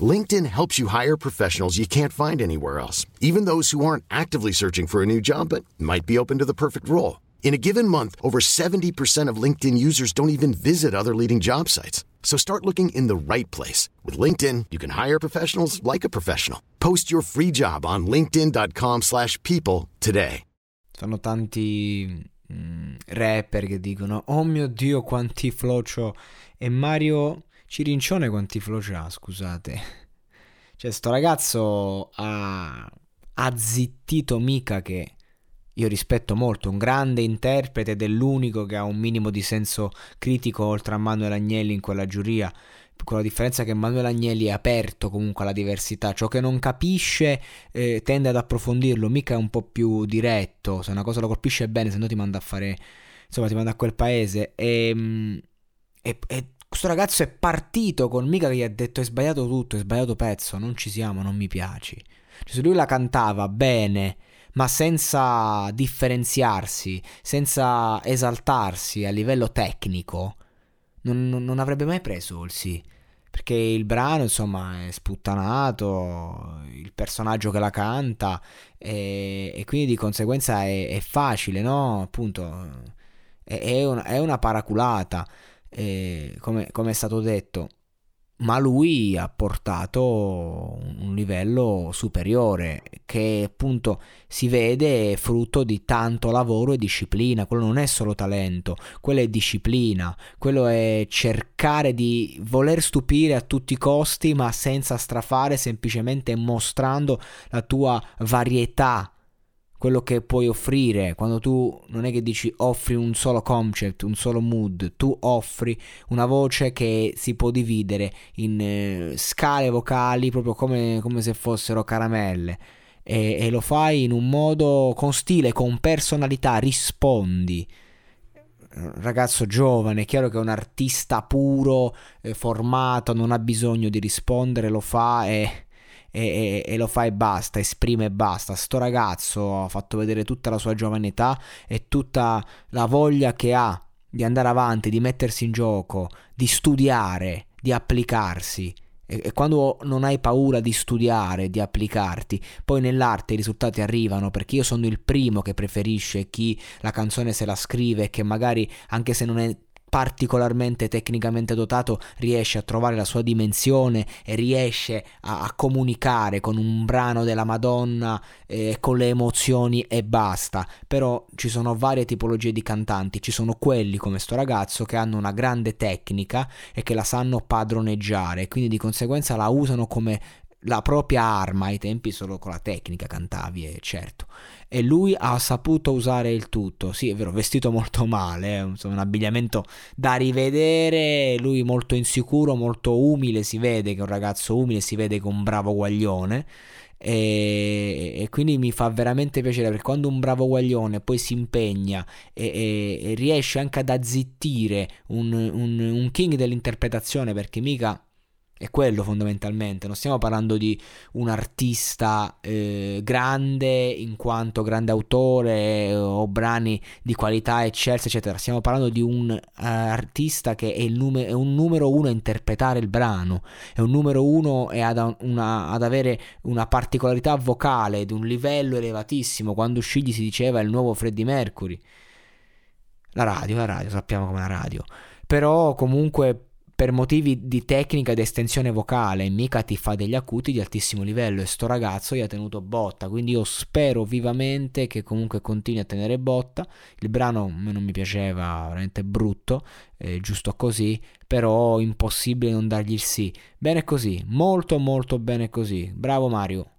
LinkedIn helps you hire professionals you can't find anywhere else, even those who aren't actively searching for a new job but might be open to the perfect role. In a given month, over 70% of LinkedIn users don't even visit other leading job sites. So start looking in the right place. With LinkedIn, you can hire professionals like a professional. Post your free job on linkedin.com slash people today. Sono tanti mm, rapper che dicono oh mio Dio quanti flow c'ho e Mario Cirincione quanti flow c'ha, scusate. Cioè sto ragazzo ha, ha zittito Mika che io rispetto molto, un grande interprete ed è l'unico che ha un minimo di senso critico oltre a Manuel Agnelli in quella giuria con la differenza che Manuel Agnelli è aperto comunque alla diversità, ciò che non capisce eh, tende ad approfondirlo, mica è un po' più diretto, se una cosa lo colpisce bene, se no ti manda a fare, insomma ti manda a quel paese. E, ehm, e, e questo ragazzo è partito con mica che gli ha detto hai sbagliato tutto, hai sbagliato pezzo, non ci siamo, non mi piaci. Cioè, se lui la cantava bene, ma senza differenziarsi, senza esaltarsi a livello tecnico, non, non, non avrebbe mai preso il sì. Perché il brano, insomma, è sputtanato, il personaggio che la canta, e, e quindi di conseguenza è, è facile, no? Appunto, è, è, una, è una paraculata, come, come è stato detto ma lui ha portato un livello superiore che appunto si vede frutto di tanto lavoro e disciplina, quello non è solo talento, quello è disciplina, quello è cercare di voler stupire a tutti i costi ma senza strafare, semplicemente mostrando la tua varietà quello che puoi offrire, quando tu non è che dici offri un solo concept, un solo mood, tu offri una voce che si può dividere in eh, scale vocali proprio come, come, se fossero caramelle. E, e lo fai in un modo con stile, con personalità, rispondi. Ragazzo giovane, è chiaro che è un artista puro, eh, formato, non ha bisogno di rispondere, lo fa e e, e, e, lo fa e basta, esprime e basta. Sto ragazzo ha fatto vedere tutta la sua giovane età e tutta la voglia che ha di andare avanti, di mettersi in gioco, di studiare, di applicarsi. E, e quando non hai paura di studiare, di applicarti, poi nell'arte i risultati arrivano perché io sono il primo che preferisce chi la canzone se la scrive e che magari anche se non è particolarmente tecnicamente dotato riesce a trovare la sua dimensione e riesce a, a comunicare con un brano della Madonna eh, con le emozioni e basta. Però ci sono varie tipologie di cantanti, ci sono quelli come sto ragazzo che hanno una grande tecnica e che la sanno padroneggiare, quindi di conseguenza la usano come la propria arma, ai tempi solo con la tecnica cantavi, e certo. E lui ha saputo usare il tutto, sì è vero, vestito molto male, eh, insomma un abbigliamento da rivedere, lui molto insicuro, molto umile, si vede che è un ragazzo umile, si vede che è un bravo guaglione. E, e, quindi mi fa veramente piacere perché quando un bravo guaglione poi si impegna e, e, e riesce anche ad azzittire un, un, un king dell'interpretazione perché mica è quello fondamentalmente, non stiamo parlando di un artista eh, grande in quanto grande autore eh, o brani di qualità eccelsa, eccetera. Stiamo parlando di un uh, artista che è, nume- è, un numero uno a interpretare il brano, è un numero uno ad, una, ad avere una particolarità vocale di un livello elevatissimo. Quando uscì gli si diceva il nuovo Freddie Mercury. La radio, la radio, sappiamo come la radio. Però comunque per motivi di tecnica ed estensione vocale, mica ti fa degli acuti di altissimo livello e sto ragazzo gli ha tenuto botta, quindi io spero vivamente che comunque continui a tenere botta. Il brano non mi piaceva, veramente brutto, eh, giusto così, però impossibile non dargli il sì. Bene così, molto molto bene così. Bravo Mario.